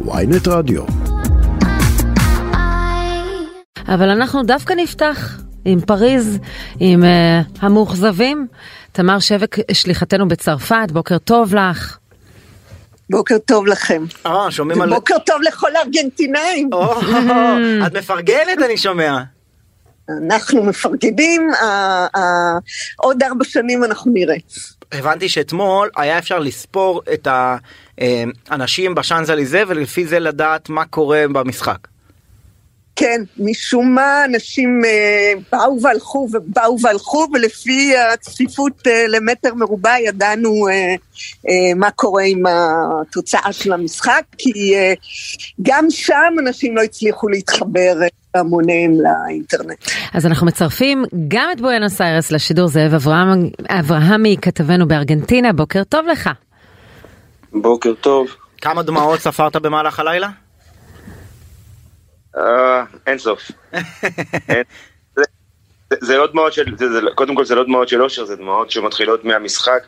ויינט רדיו. אבל אנחנו דווקא נפתח עם פריז, עם uh, המאוכזבים. תמר שבק, שליחתנו בצרפת, בוקר טוב לך. בוקר טוב לכם. אה, שומעים על... בוקר טוב לכל הארגנטינאים. או, את מפרגנת אני שומע. אנחנו מפרגנים, אה, אה, עוד ארבע שנים אנחנו נראה. הבנתי שאתמול היה אפשר לספור את האנשים בשאנזליזה ולפי זה לדעת מה קורה במשחק. כן, משום מה אנשים אה, באו והלכו ובאו והלכו, ולפי הצפיפות אה, למטר מרובע ידענו אה, אה, מה קורה עם התוצאה של המשחק, כי אה, גם שם אנשים לא הצליחו להתחבר אה, המוניהם לאינטרנט. אז אנחנו מצרפים גם את בואנוס איירס לשידור זאב אברהם, אברהמי, כתבנו בארגנטינה, בוקר טוב לך. בוקר טוב. כמה דמעות ספרת במהלך הלילה? אה, אין סוף. זה- לא דמעות של, זה- זה- קודם כל זה לא דמעות של אושר, זה דמעות שמתחילות מהמשחק.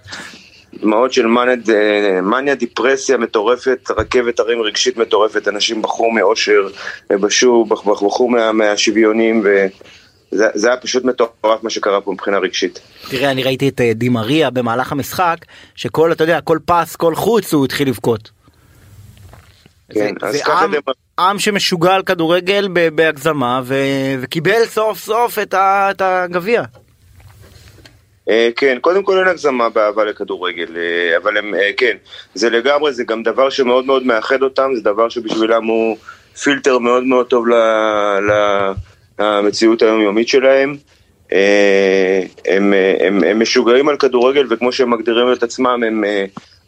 דמעות של מניה- אה, מניה דיפרסיה מטורפת, רכבת הרים רגשית מטורפת, אנשים בחרו מאושר, בח- בחרו מה- מהשוויונים, וזה זה היה פשוט מטורף מה שקרה פה מבחינה רגשית. תראה, אני ראיתי את אה, דימריה במהלך המשחק, שכל, אתה יודע, כל פס, כל חוץ הוא התחיל לבכות. כן, זה, זה עם, דימר- עם שמשוגע על כדורגל בהגזמה ו, וקיבל סוף סוף את, ה, את הגביע. אה, כן, קודם כל אין הגזמה באהבה לכדורגל, אה, אבל הם, אה, כן, זה לגמרי, זה גם דבר שמאוד מאוד מאחד אותם, זה דבר שבשבילם הוא פילטר מאוד מאוד טוב ל- ל- למציאות היומיומית שלהם. הם, הם, הם משוגעים על כדורגל, וכמו שהם מגדירים את עצמם, הם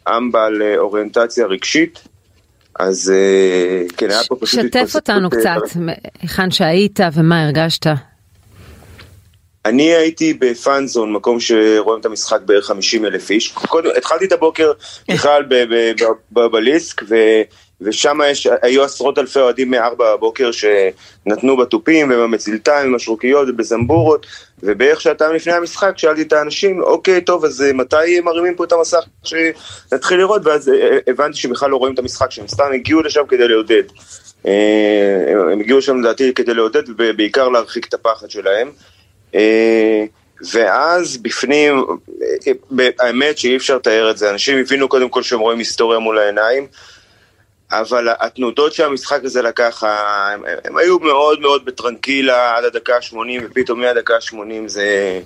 עם בעל אוריינטציה רגשית. אז אה, כן, היה פה פשוט... שתף אותנו אה, קצת, היכן שהיית ומה הרגשת. אני הייתי בפאנזון, מקום שרואים את המשחק בערך 50 אלף איש. קודם, התחלתי את הבוקר בכלל ב- ב- ב- בבליסק, ו, ושם יש, היו עשרות אלפי אוהדים מארבע בבוקר שנתנו בתופים ובמצילתיים, עם השרוקיות ובזמבורות, ובערך שעתיים לפני המשחק שאלתי את האנשים, אוקיי, טוב, אז אה, מתי מרימים פה את המסך שנתחיל לראות? ואז אה, הבנתי שבכלל לא רואים את המשחק, שהם סתם הגיעו לשם כדי לעודד. אה, הם- הגיעו שם לדעתי כדי לעודד ובעיקר להרחיק את הפחד שלהם. אה, ואז בפנים, אה, אה, האמת שאי אפשר לתאר את זה, אנשים הבינו קודם כל שהם רואים היסטוריה מול העיניים, אבל התנודות שהמשחק הזה לקח, ה- הם, הם היו מאוד מאוד בטרנקילה עד הדקה ה-80, ופתאום מהדקה ה-80 זה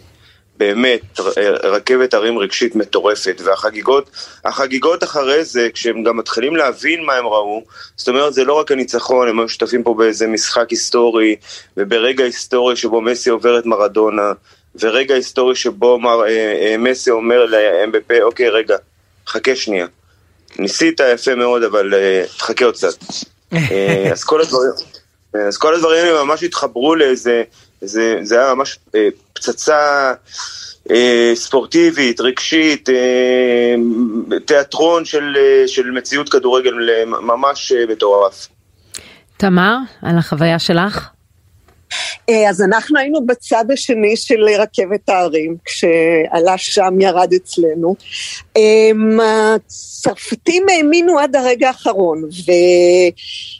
באמת רכבת הרים רגשית מטורפת, והחגיגות, החגיגות אחרי זה, כשהם גם מתחילים להבין מה הם ראו, זאת אומרת זה לא רק הניצחון, הם היו שותפים פה באיזה משחק היסטורי, וברגע היסטורי שבו מסי עובר את מרדונה, ורגע היסטורי שבו מר, אה, אה, מסי אומר לאמבפה, אוקיי רגע, חכה שנייה. ניסית יפה מאוד, אבל אה, תחכה עוד קצת. אה, אז כל הדברים, אז כל הדברים האלה ממש התחברו לאיזה, זה, זה היה ממש אה, פצצה אה, ספורטיבית, רגשית, אה, תיאטרון של, אה, של מציאות כדורגל אה, ממש אה, מטורף. תמר, על החוויה שלך? אה, אז אנחנו היינו בצד השני של רכבת ההרים, כשעלה שם ירד אצלנו. אמ, הצרפתים האמינו עד הרגע האחרון, ו...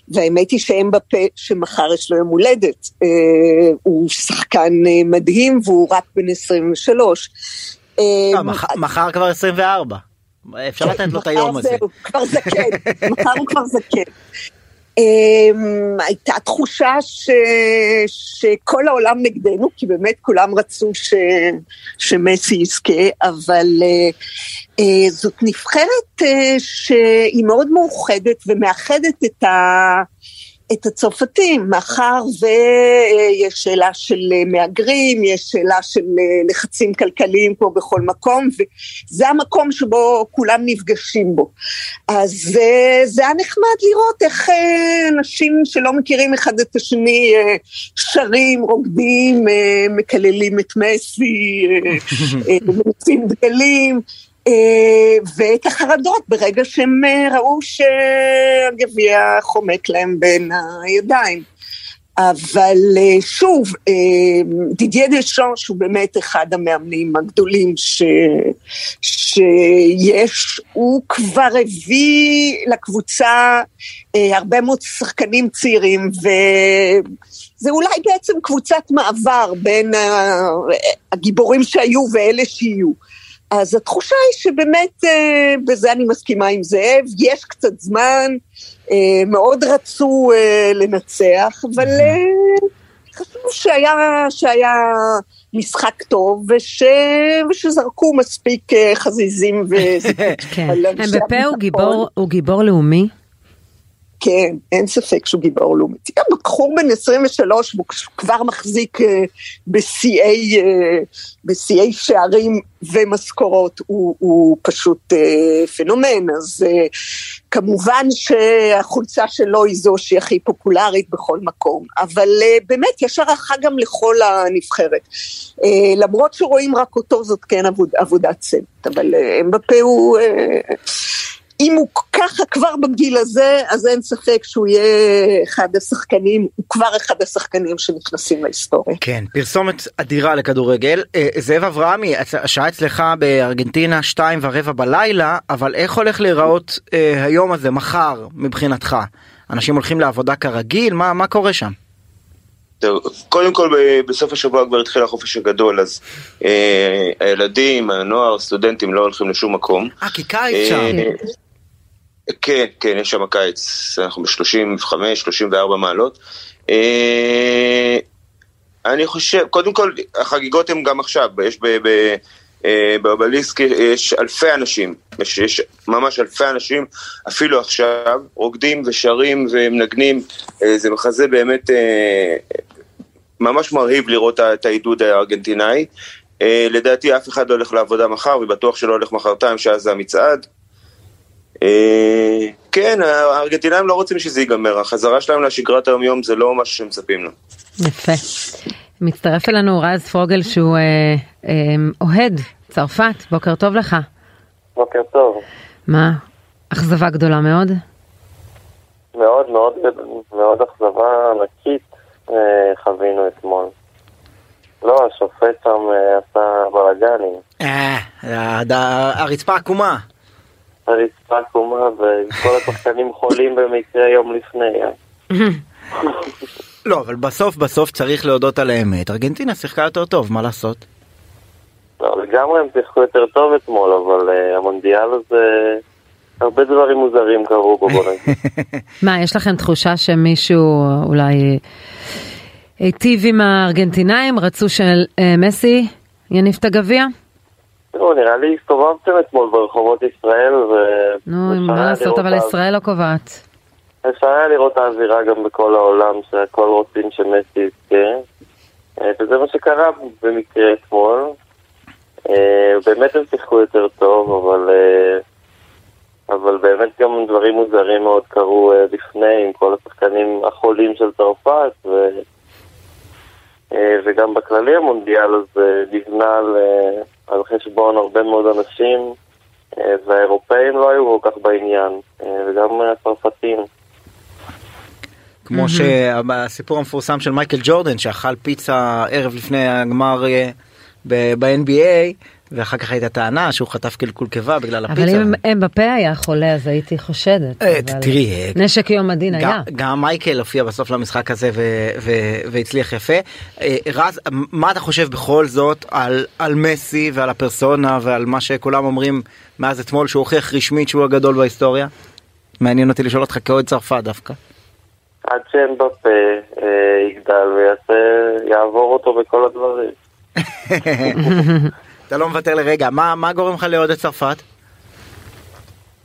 והאמת היא שהם בפה שמחר יש לו יום הולדת. אה, הוא שחקן אה, מדהים והוא רק בן 23. לא, אמ, מח- מחר כבר 24. אפשר לתת לו את היום הזה. כבר זקן, מחר הוא כבר זקן. Um, הייתה תחושה ש... שכל העולם נגדנו, כי באמת כולם רצו ש... שמסי יזכה, אבל uh, uh, זאת נבחרת uh, שהיא מאוד מאוחדת ומאחדת את, ה... את הצרפתים, מאחר ויש שאלה של אה, מהגרים, יש שאלה של אה, לחצים כלכליים פה בכל מקום, וזה המקום שבו כולם נפגשים בו. אז אה, זה היה נחמד לראות איך אנשים שלא מכירים אחד את השני שרים, רוקדים, מקללים את מסי, מוצאים דגלים. אה, ואת החרדות ברגע שהם אה, ראו שהגביע חומק להם בין הידיים. אבל אה, שוב, דידיה דשאן שהוא באמת אחד המאמנים הגדולים ש, שיש, הוא כבר הביא לקבוצה הרבה מאוד שחקנים צעירים וזה אולי בעצם קבוצת מעבר בין הגיבורים שהיו ואלה שיהיו. אז התחושה היא שבאמת, בזה אני מסכימה עם זאב, יש קצת זמן, אה, מאוד רצו אה, לנצח, אבל אה, חשבו שהיה, שהיה משחק טוב וש, ושזרקו מספיק חזיזים. ו... כן. גיבור, הוא גיבור לאומי? כן, אין ספק שהוא גיבור לאומי. גם בחור בן 23, הוא כבר מחזיק בשיאי, בשיאי שערים ומשכורות, הוא, הוא פשוט פנומן. אז כמובן שהחולצה שלו היא זו שהיא הכי פופולרית בכל מקום, אבל באמת יש הערכה גם לכל הנבחרת. למרות שרואים רק אותו, זאת כן עבוד, עבודת צוות, אבל אמבפה הוא... אם הוא ככה כבר בגיל הזה, אז אין ספק שהוא יהיה אחד השחקנים, הוא כבר אחד השחקנים שנכנסים להיסטוריה. כן, פרסומת אדירה לכדורגל. אה, זאב אברהמי, השעה אצלך בארגנטינה שתיים ורבע בלילה, אבל איך הולך להיראות אה, היום הזה, מחר, מבחינתך? אנשים הולכים לעבודה כרגיל? מה, מה קורה שם? קודם כל בסוף השבוע כבר התחיל החופש הגדול, אז אה, הילדים, הנוער, סטודנטים לא הולכים לשום מקום. אה, כי קיץ שם. אה, כן, כן, יש שם קיץ, אנחנו ב-35-34 מעלות. אה, אני חושב, קודם כל, החגיגות הן גם עכשיו, יש אה, באובליסק יש אלפי אנשים, יש, יש ממש אלפי אנשים, אפילו עכשיו, רוקדים ושרים ומנגנים, אה, זה מחזה באמת ממש מרהיב לראות את העידוד הארגנטינאי. לדעתי אף אחד לא הולך לעבודה מחר, ובטוח שלא הולך מחרתיים, שאז זה המצעד. אה, כן, הארגנטינאים לא רוצים שזה ייגמר, החזרה שלהם לשגרת היום יום זה לא מה שמצפים לו. יפה. מצטרף אלינו רז פרוגל שהוא אה, אה, אוהד צרפת, בוקר טוב לך. בוקר טוב. מה, אכזבה גדולה מאוד? מאוד מאוד מאוד אכזבה ענקית אה, חווינו אתמול. לא, השופט שם אה, עשה בלאגנים. אה, הרצפה עקומה. הרצפה עקומה וכל השחקנים חולים במקרה יום לפני. אה. לא, אבל בסוף בסוף צריך להודות על האמת, ארגנטינה שיחקה יותר טוב, מה לעשות? לא, לגמרי הם שיחקו יותר טוב אתמול, אבל uh, המונדיאל הזה, הרבה דברים מוזרים קרו בו, בוא נגיד. מה, יש לכם תחושה שמישהו אולי היטיב עם הארגנטינאים, רצו שמסי יניף את הגביע? תראו, נראה לי הסתובבתם אתמול ברחובות ישראל, ו... נו, מה לעשות, אבל ישראל לא קובעת. אפשר היה לראות את האווירה גם בכל העולם, שהכל רוצים שמסי יזכה. אה, וזה מה שקרה במקרה אתמול. אה, באמת הם שיחקו יותר טוב, אבל... אה, אבל באמת גם דברים מוזרים מאוד קרו לפני, עם כל השחקנים החולים של צרפת, ו... וגם בכללי המונדיאל הזה נבנה על... על חשבון הרבה מאוד אנשים, אה, והאירופאים לא היו כל כך בעניין, אה, וגם הצרפתים. כמו שהסיפור המפורסם של מייקל ג'ורדן שאכל פיצה ערב לפני הגמר אה, ב-NBA ואחר כך הייתה טענה שהוא חטף קלקול קיבה בגלל הפיצה. אבל אם אמבפה היה חולה אז הייתי חושדת. תראי. נשק יום הדין היה. גם מייקל הופיע בסוף למשחק הזה והצליח יפה. רז, מה אתה חושב בכל זאת על מסי ועל הפרסונה ועל מה שכולם אומרים מאז אתמול שהוא הוכיח רשמית שהוא הגדול בהיסטוריה? מעניין אותי לשאול אותך כאוהד צרפת דווקא. עד שאמבפה אה, יגדל ויעבור אותו בכל הדברים. אתה לא מוותר לרגע. מה, מה גורם לך לאוהד את צרפת?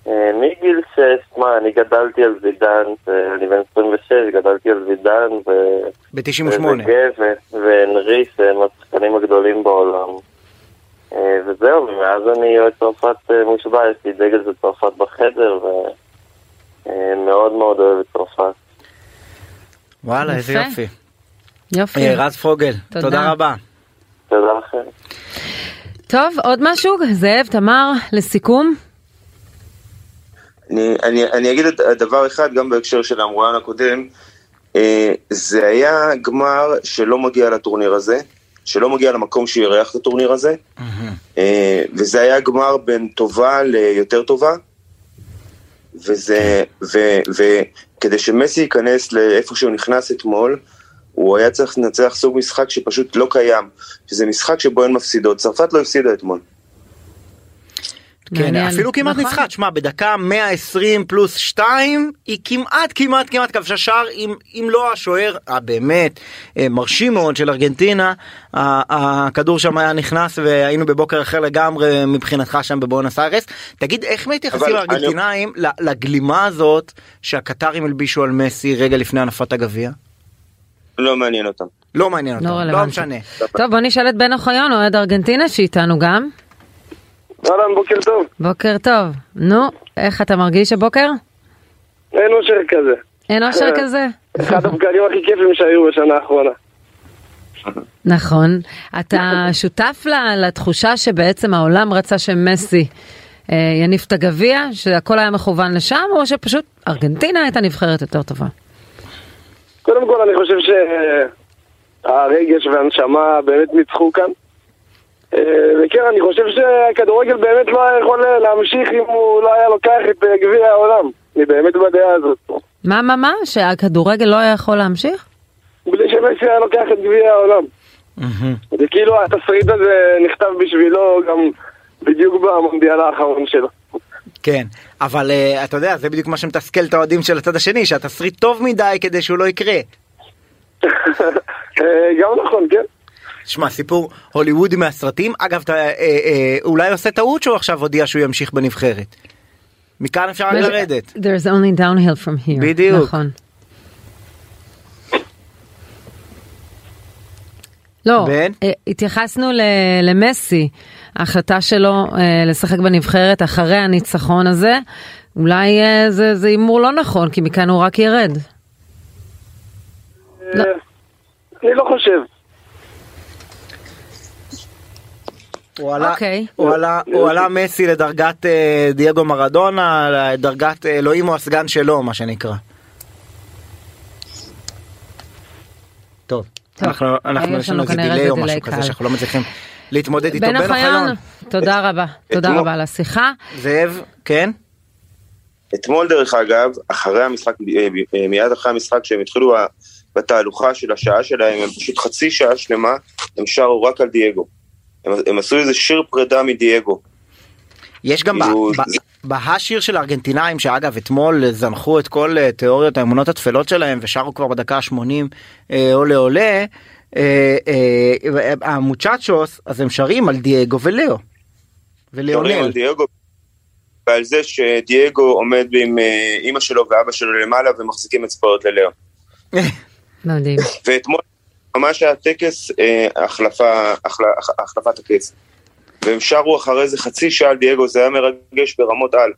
אה, מגיל 6, מה, אני גדלתי על וידן, אני בן 26, גדלתי על וידן, ו... ב-98. ואנריס הם השחקנים הגדולים בעולם. אה, וזהו, ומאז אני אוהד צרפת אה, מושבע, יש לי דגל של צרפת בחדר, ומאוד מאוד אוהב את צרפת. וואלה, איזה יופי. יופי. רז פרוגל, תודה, תודה רבה. תודה לכם. טוב, עוד משהו? זאב, תמר, לסיכום? אני, אני, אני אגיד דבר אחד, גם בהקשר של המרואיין הקודם, אה, זה היה גמר שלא מגיע לטורניר הזה, שלא מגיע למקום שאירח את הטורניר הזה, אה, וזה היה גמר בין טובה ליותר טובה, וזה, ו, וכדי שמסי ייכנס לאיפה שהוא נכנס אתמול, הוא היה צריך לנצח סוג משחק שפשוט לא קיים, שזה משחק שבו אין מפסידות. צרפת לא הפסידה אתמול. כן, מעניין. אפילו כמעט נכון. ניצחה, תשמע, בדקה 120 פלוס 2, היא כמעט כמעט כמעט כבשה שער, אם, אם לא השוער הבאמת אה, מרשים מאוד של ארגנטינה, ה- הכדור שם היה נכנס והיינו בבוקר אחר לגמרי מבחינתך שם בבואנוס איירס. תגיד, איך מתייחסים הארגנטינאים לגלימה הזאת שהקטרים הלבישו על מסי רגע לפני הנפת הגביע? לא מעניין אותם. לא מעניין אותם, לא לא. משנה. טוב, בוא נשאל את בן אוחיון, אוהד ארגנטינה, שאיתנו גם. אהלן, בוקר טוב. בוקר טוב. נו, איך אתה מרגיש הבוקר? אין אושר כזה. אין אושר כזה? אחד הבקרים הכי כיפים שהיו בשנה האחרונה. נכון. אתה שותף לתחושה שבעצם העולם רצה שמסי אה, יניף את הגביע, שהכל היה מכוון לשם, או שפשוט ארגנטינה הייתה נבחרת יותר טובה? קודם כל, אני חושב שהרגש והנשמה באמת ניצחו כאן. אה, וכן, אני חושב שהכדורגל באמת לא היה יכול להמשיך אם הוא לא היה לוקח את אה, גביע העולם. אני באמת בדעה הזאת. מה, מה, מה? שהכדורגל לא היה יכול להמשיך? בלי שמסי היה לוקח את גביע העולם. זה כאילו התסריט הזה נכתב בשבילו גם בדיוק במונדיאל האחרון שלו. כן, אבל uh, אתה יודע, זה בדיוק מה שמתסכל את האוהדים של הצד השני, שהתסריט טוב מדי כדי שהוא לא יקרה. אה, גם נכון, כן. שמע, סיפור הוליוודי מהסרטים. אגב, אתה אה, אה, אולי עושה טעות שהוא עכשיו הודיע שהוא ימשיך בנבחרת. מכאן אפשר לרדת. There's only downhill from here. בדיוק. נכון. לא, בן? אה, התייחסנו ל- למסי, ההחלטה שלו אה, לשחק בנבחרת אחרי הניצחון הזה, אולי אה, זה זה הימור לא נכון, כי מכאן הוא רק ירד. לא. אה, אני לא חושב. הוא עלה, אוקיי. הוא עלה, הוא עלה מסי לדרגת אה, דייגו מרדונה, לדרגת אה, אלוהים או הסגן שלו, מה שנקרא. טוב, טוב, אנחנו, אנחנו יש לנו איזה כנראה דיליי או משהו כזה קל. שאנחנו לא מצליחים להתמודד איתו. בן אוחיון, אוחיון, תודה רבה, תודה רבה על השיחה. זאב, כן? אתמול דרך אגב, אחרי המשחק, אה, אה, מיד אחרי המשחק שהם התחילו בתהלוכה של השעה שלהם, הם פשוט חצי שעה שלמה, הם שרו רק על דייגו. הם, הם עשו איזה שיר פרידה מדייגו. יש גם כאילו, זה- בהשיר של הארגנטינאים שאגב אתמול זנחו את כל אה, תיאוריות האמונות התפלות שלהם ושרו כבר בדקה ה-80 עולה עולה אה, אה, המוצ'צ'וס אז הם שרים על דייגו ולאו. דייגו, ועל זה שדייגו עומד עם אה, אימא שלו ואבא שלו למעלה ומחזיקים אצבעות ללאו. מדהים. ואתמול ממש היה טקס אה, החלפת הכס. והם שרו אחרי זה חצי שעה על דייגו, זה היה מרגש ברמות על.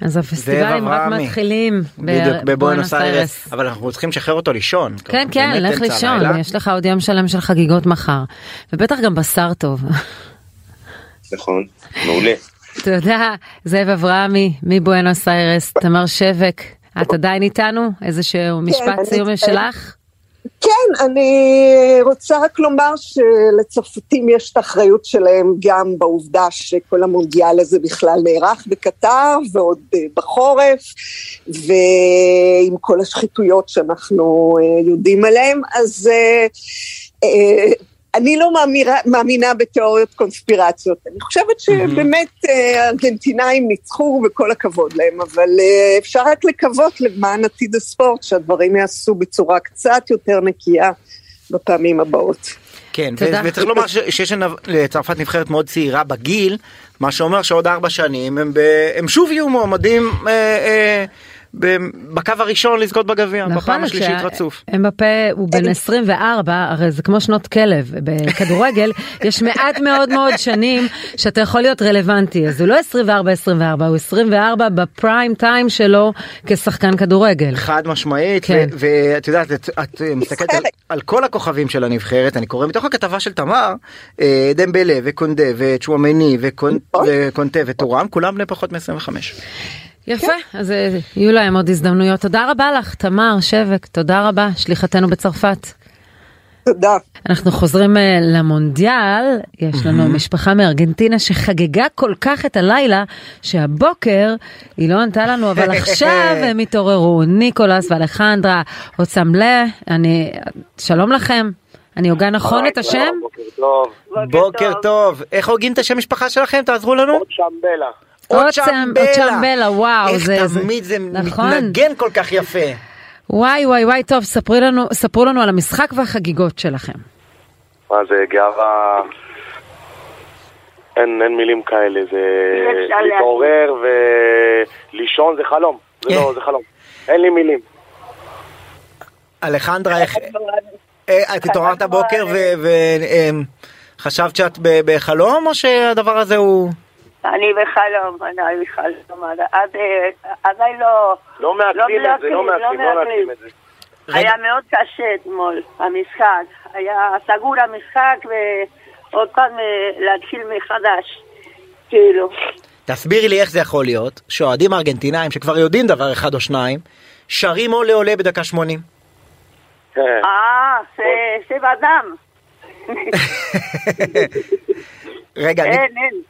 אז הפסטיבלים רק. מתחילים בבואנוס איירס אבל אנחנו צריכים לשחרר אותו לישון. כן, כן, לך לישון. יש לך עוד יום שלם של חגיגות מחר. ובטח גם בשר טוב. נכון, מעולה. תודה, זאב אברהמי מבואנוס איירס, תמר שבק, את עדיין איתנו? איזשהו משפט אני סיום. שלך? כן, אני רוצה רק לומר שלצרפתים יש את האחריות שלהם גם בעובדה שכל המונדיאל הזה בכלל נערך בקטר ועוד אה, בחורף, ועם כל השחיתויות שאנחנו אה, יודעים עליהן, אז אה, אני לא מאמירה, מאמינה בתיאוריות קונספירציות. אני חושבת שבאמת אה, הארגנטינאים ניצחו וכל הכבוד להם, אבל אה, אפשר רק לקוות למען עתיד הספורט שהדברים יעשו בצורה קצת יותר נקייה בפעמים הבאות. כן, וצריך לומר שיש לצרפת נבחרת מאוד צעירה בגיל, מה שאומר שעוד ארבע שנים הם, ב- הם שוב יהיו מועמדים אה, אה, בקו הראשון לזכות בגביע, בפעם השלישית שה- רצוף. אמבפה הוא בן 24, הרי זה כמו שנות כלב, בכדורגל יש מעט מאוד מאוד שנים שאתה יכול להיות רלוונטי, אז הוא לא 24-24, הוא 24 בפריים טיים שלו כשחקן כדורגל. חד משמעית, כן. ואת יודעת, את, את מסתכלת על, על כל הכוכבים של הנבחרת, אני קורא מתוך הכתבה של תמר, אה, דמבלה וקונדה וצ'ואמני נכון. וקונטה וטורם, כולם בני פחות מ-25. יפה, אז אה, יהיו להם עוד הזדמנויות. תודה רבה לך, תמר שבק, תודה רבה, שליחתנו בצרפת. תודה. אנחנו חוזרים אה, למונדיאל, יש לנו משפחה מארגנטינה שחגגה כל כך את הלילה, שהבוקר היא לא ענתה לנו, אבל עכשיו הם התעוררו, ניקולס ואלחנדרה אוצמלה, אני, שלום לכם, אני הוגה נכון את השם? בוקר טוב. בוקר טוב. איך הוגים את השם משפחה שלכם? תעזרו לנו. עוד שמבלה. אוצ'מבלה, וואו, איך זה- זה- תמיד זה נכון. מתנגן כל כך יפה. וואי וואי וואי, טוב, ספרי לנו, ספרו לנו על המשחק והחגיגות שלכם. מה זה גאווה... אין, אין מילים כאלה, זה להתעורר ולישון זה חלום, זה לא, זה חלום. אין לי מילים. אלחנדרה, איך... אה, את התעוררת הבוקר וחשבת שאת ב- בחלום, או שהדבר הזה הוא... אני בחלום, אני בחלום, עד- עד עדיין לא... לא מעכבים את זה, לא מעכבים, לא מעכבים את זה. היה מאוד קשה אתמול, המשחק. היה סגור המשחק ועוד פעם אה, להתחיל מחדש. כאילו, תסבירי לי איך זה יכול להיות שאוהדים ארגנטינאים שכבר יודעים דבר אחד או שניים, שרים עולה עולה בדקה 80. כן. אה, זה- זה בדם. רגע, אין, אין.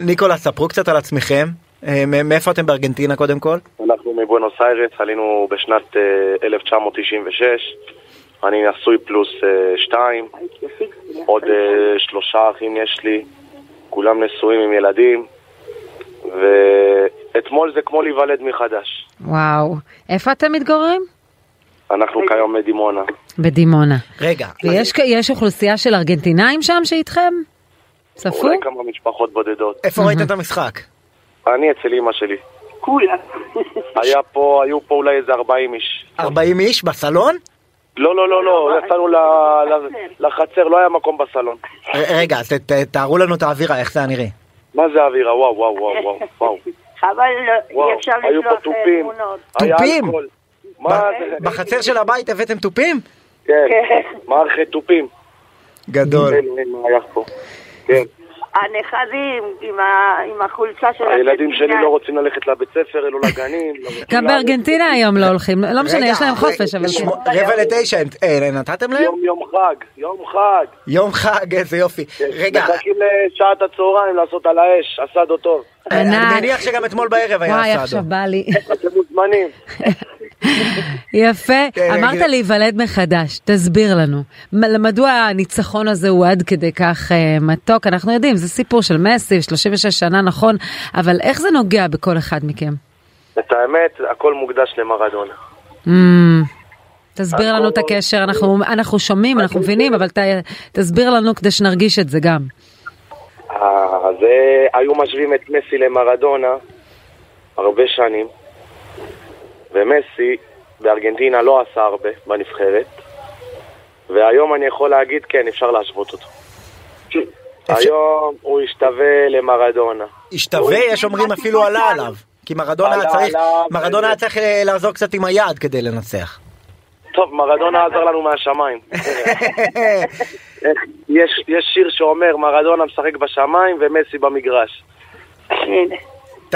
ניקולה, ספרו קצת על עצמכם. אה, מאיפה אתם בארגנטינה קודם כל? אנחנו מבואנוס איירס, עלינו בשנת אה, 1996. אני נשוי פלוס אה, שתיים, עוד אה, שלושה אחים יש לי, כולם נשואים עם ילדים, ואתמול זה כמו להיוולד מחדש. וואו, איפה אתם מתגוררים? אנחנו כיום בדימונה. בדימונה. רגע, ויש יש אוכלוסייה של ארגנטינאים שם שאיתכם? ספרו? אולי כמה משפחות בודדות. איפה ראיתם את המשחק? אני אצל אימא שלי. כולם. היה פה, היו פה אולי איזה 40 איש. 40 איש בסלון? לא, לא, לא, לא, יצאנו לחצר, לא היה מקום בסלון. רגע, אז ת- ת- תארו לנו את האווירה, איך זה היה נראה. מה זה האווירה? וואו, וואו, וואו, וואו. חבל, לא- אי אפשר לשלוח אה. תמונות. תופים? בחצר של הבית הבאתם תופים? כן, מערכת תופים. גדול. כן, הנכדים עם ה- עם החולצה של הילדים שלי. לא רוצים ללכת לבית ספר, אלו לגנים. לא גם. בארגנטינה היום לא הולכים, לא משנה, יש להם חופש, אבל... שמו- רבע לתשע, אה, נתתם להם? יום יום חג, יום חג. יום חג, איזה יופי. רגע, מחכים לשעת הצהריים לעשות על האש, טוב. ענק. אני מניח שגם אתמול בערב היה וואי, אסדו. עכשיו בא לי. אתם מוזמנים. יפה. כן, אמרת. להיוולד מחדש, תסביר לנו. מדוע הניצחון הזה הוא עד כדי כך אה, מתוק? אנחנו יודעים, זה סיפור של מסי, 36 שנה, נכון, אבל איך זה נוגע בכל אחד מכם? את האמת, הכל מוקדש למרדונה. Mm, תסביר לנו את הקשר, אנחנו, אנחנו שומעים, אנחנו מבינים, אבל ת, תסביר לנו כדי שנרגיש את זה גם. אה, זה, היו משווים את מסי למרדונה הרבה שנים, ומסי בארגנטינה לא עשה הרבה בנבחרת, והיום אני יכול להגיד, כן, אפשר להשוות אותו. היום הוא השתווה למרדונה. השתווה, יש אומרים אפילו עלה עליו. כי מרדונה היה צריך, מרדונה היה צריך אה, לעזור קצת עם היד כדי לנצח. טוב, מרדונה עזר לנו מהשמיים. יש, יש שיר שאומר, מרדונה משחק בשמיים ומסי במגרש.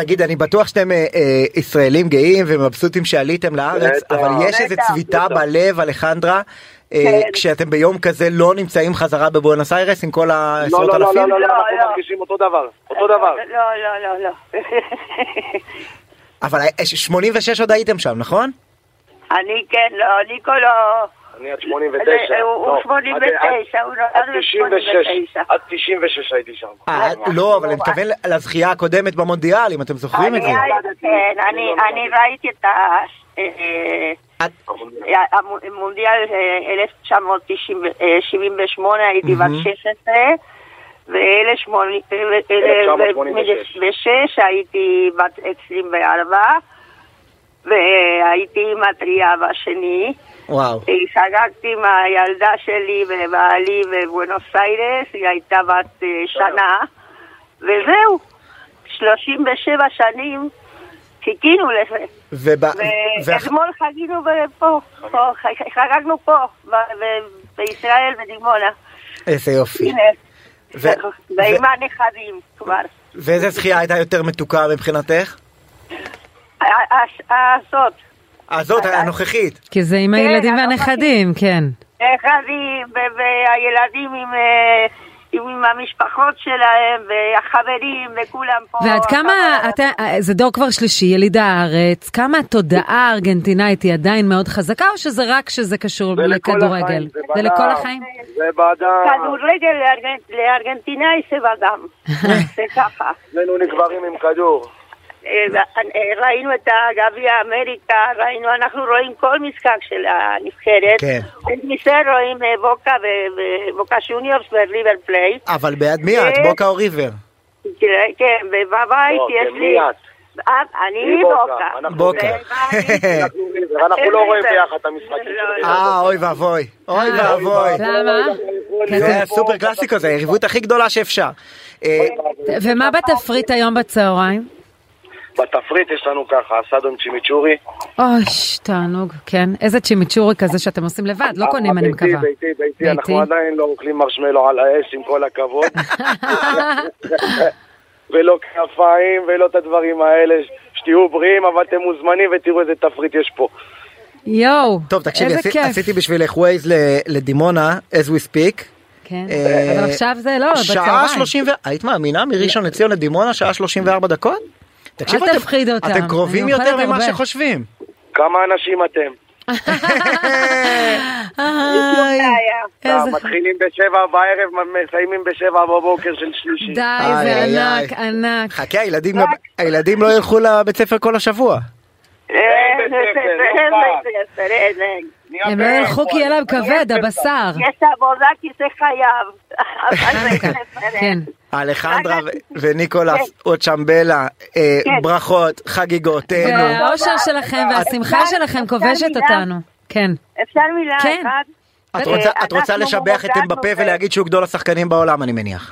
תגיד, אני בטוח שאתם אה, אה, ישראלים גאים ומבסוטים שעליתם לארץ. אבל יש בטח. צביטה. בלב, אלחנדרה, אה, כן. כשאתם ביום כזה לא נמצאים חזרה בבואנוס איירס עם כל לא, העשרות לא, לא, אלפים? לא, לא, לא, אנחנו לא. מרגישים אותו דבר. אותו דבר. לא, לא, לא, לא. אבל אה, 86 עוד הייתם שם, נכון? אני כן, לא, ניקו לא... אני עד 89. זה- הוא- הוא לא, 89, עד- הוא נולד עד ב-89. 96, עד 96 הייתי שם. אה, לא, אבל אני מתכוון לזכייה הקודמת במונדיאל, אם אתם זוכרים את זה. אני כן, ראיתי את. אה, המונדיאל אה, 1978, הייתי בת 16, ו-1986 הייתי בת 24, והייתי עם הטריה בשני. וואו. חגגתי עם הילדה שלי ובעלי בבואנוס איירס, היא הייתה בת אה, שנה, וזהו, 37 שנים חיכינו לזה. ואתמול חגינו פה, חגגנו פה, בישראל, בדימונה. איזה יופי. ועם הנכדים כבר. ואיזה זכייה הייתה יותר מתוקה מבחינתך? הזאת. הזאת, הנוכחית. כי זה עם כן, הילדים. והנכדים, כן. נכדים והילדים עם, אה, עם, עם המשפחות שלהם והחברים וכולם פה. ועד כמה, אתה, זה דור כבר שלישי, יליד הארץ, כמה התודעה הארגנטינאית היא עדיין מאוד חזקה, או שזה רק שזה קשור לכדורגל? החיים, זה לכל בדם. החיים? זה באדם, כדורגל לארגנ- לארגנטינאי זה בדם. זה ככה. אצלנו נקברים עם כדור. ראינו את הגביע אמריקה, ראינו, אנחנו רואים כל משחק של הנבחרת. כן. מזה רואים אה, בוקה ובוקה שוניורס וריבר פלייט. אבל בעד מי את? כן. בוקה או ריבר? כן, ובבית לא, יש כן, לי... אה, אני בוקה? בוקה. אנחנו לא רואים ביחד את המשחק. לא. אה, אוי ואבוי. אוי אה, ואבוי. למה? זה הסופר קלאסיקו, זה היריבות הכי גדולה שאפשר. ומה בתפריט היום בצהריים? בתפריט יש לנו ככה, אסדו עם צ'ימיצ'ורי. אוי, תענוג, כן. איזה צ'ימיצ'ורי כזה שאתם עושים לבד, לא קונים, אני מקווה. ביתי, ביתי, ביתי. אנחנו עדיין לא אוכלים מרשמלו על האש עם כל הכבוד. ולא כנפיים ולא את הדברים האלה. שתהיו בריאים, אבל אתם מוזמנים ותראו איזה תפריט יש פה. יואו, טוב, תקשיבי, איזה עשי- כיף. עשיתי בשבילך ווייז ל- לדימונה, as we speak. כן, אה, אבל עכשיו זה לא, שעה בצהריים. 30 ו... היית מאמינה? מראשון לציון לדימונה, שעה 34 דקות? תקשיבו, אל אתם- תפחיד אותם, אתם קרובים יותר ממה הרבה. שחושבים. כמה אנשים אתם? איזה... מתחילים בשבע בערב, מסיימים בשבע בבוקר של שלישי. די, זה ענק. ענק. חכה, הילדים גם- הילדים לא ילכו לבית ספר כל השבוע. אין בית ספר, בית לא ספר, אין ספר, אין, אין. הם לא ילכו כי יהיה להם כבד, הבשר. יש עבודה כי זה חייב. ספר אין. כן. אלחנדרה וניקולס אוצ'מבלה, אה, כן. ברכות, חגיגות, תהנו. והאושר שלכם והשמחה שלכם כובשת אותנו. כן. אפשר מילה כן. אחת? את אה, רוצה- את רוצה אנחנו לשבח את אמבפה ולהגיד שהוא גדול השחקנים בעולם, אני מניח.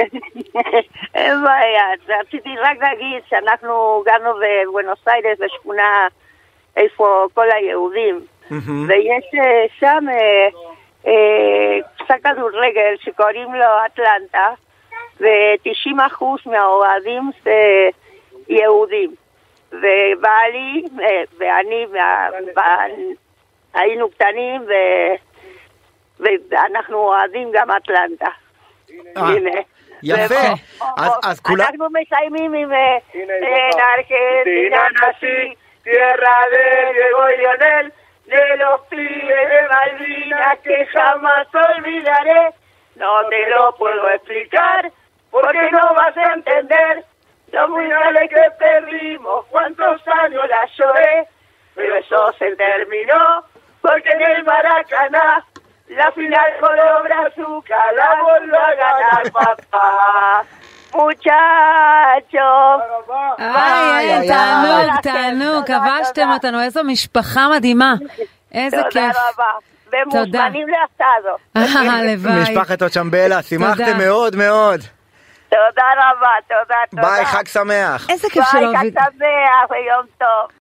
אין בעיה, רציתי רק להגיד שאנחנו גרנו בבואנוס איירס בשכונה איפה כל היהודים, מהמם. ויש אה, שם אה, אה, קבוצה כדורגל שקוראים לו אטלנטה, ו-90% מהאוהדים זה יהודים. ובעלי ואני היינו קטנים ו... ואנחנו אוהדים גם אטלנטה. הנה. יפה. אז- כולם... אנחנו מסיימים עם הנה, en בוא. Argentina nací, tierra de los pibes de Malvinas que jamás olvidaré. No te lo puedo explicar, porque no vas a entender lo muy grande que perdimos, cuántos años la lloré, pero eso se terminó, porque en el Maracaná la final Colombia Azúcar la volvió a ganar papá. איי, איי, תענוג. תענוג, תודה, כבשתם תודה. אותנו, איזו משפחה מדהימה. איזה תודה כיף. רבה. ומוזמנים לאסטאזו. אה, הלוואי. משפחת אוצ'מבלה, שימחתם תודה. מאוד מאוד. תודה רבה, תודה, תודה. ביי, חג שמח. איזה כיף שלא... ביי, חג שמח ויום טוב.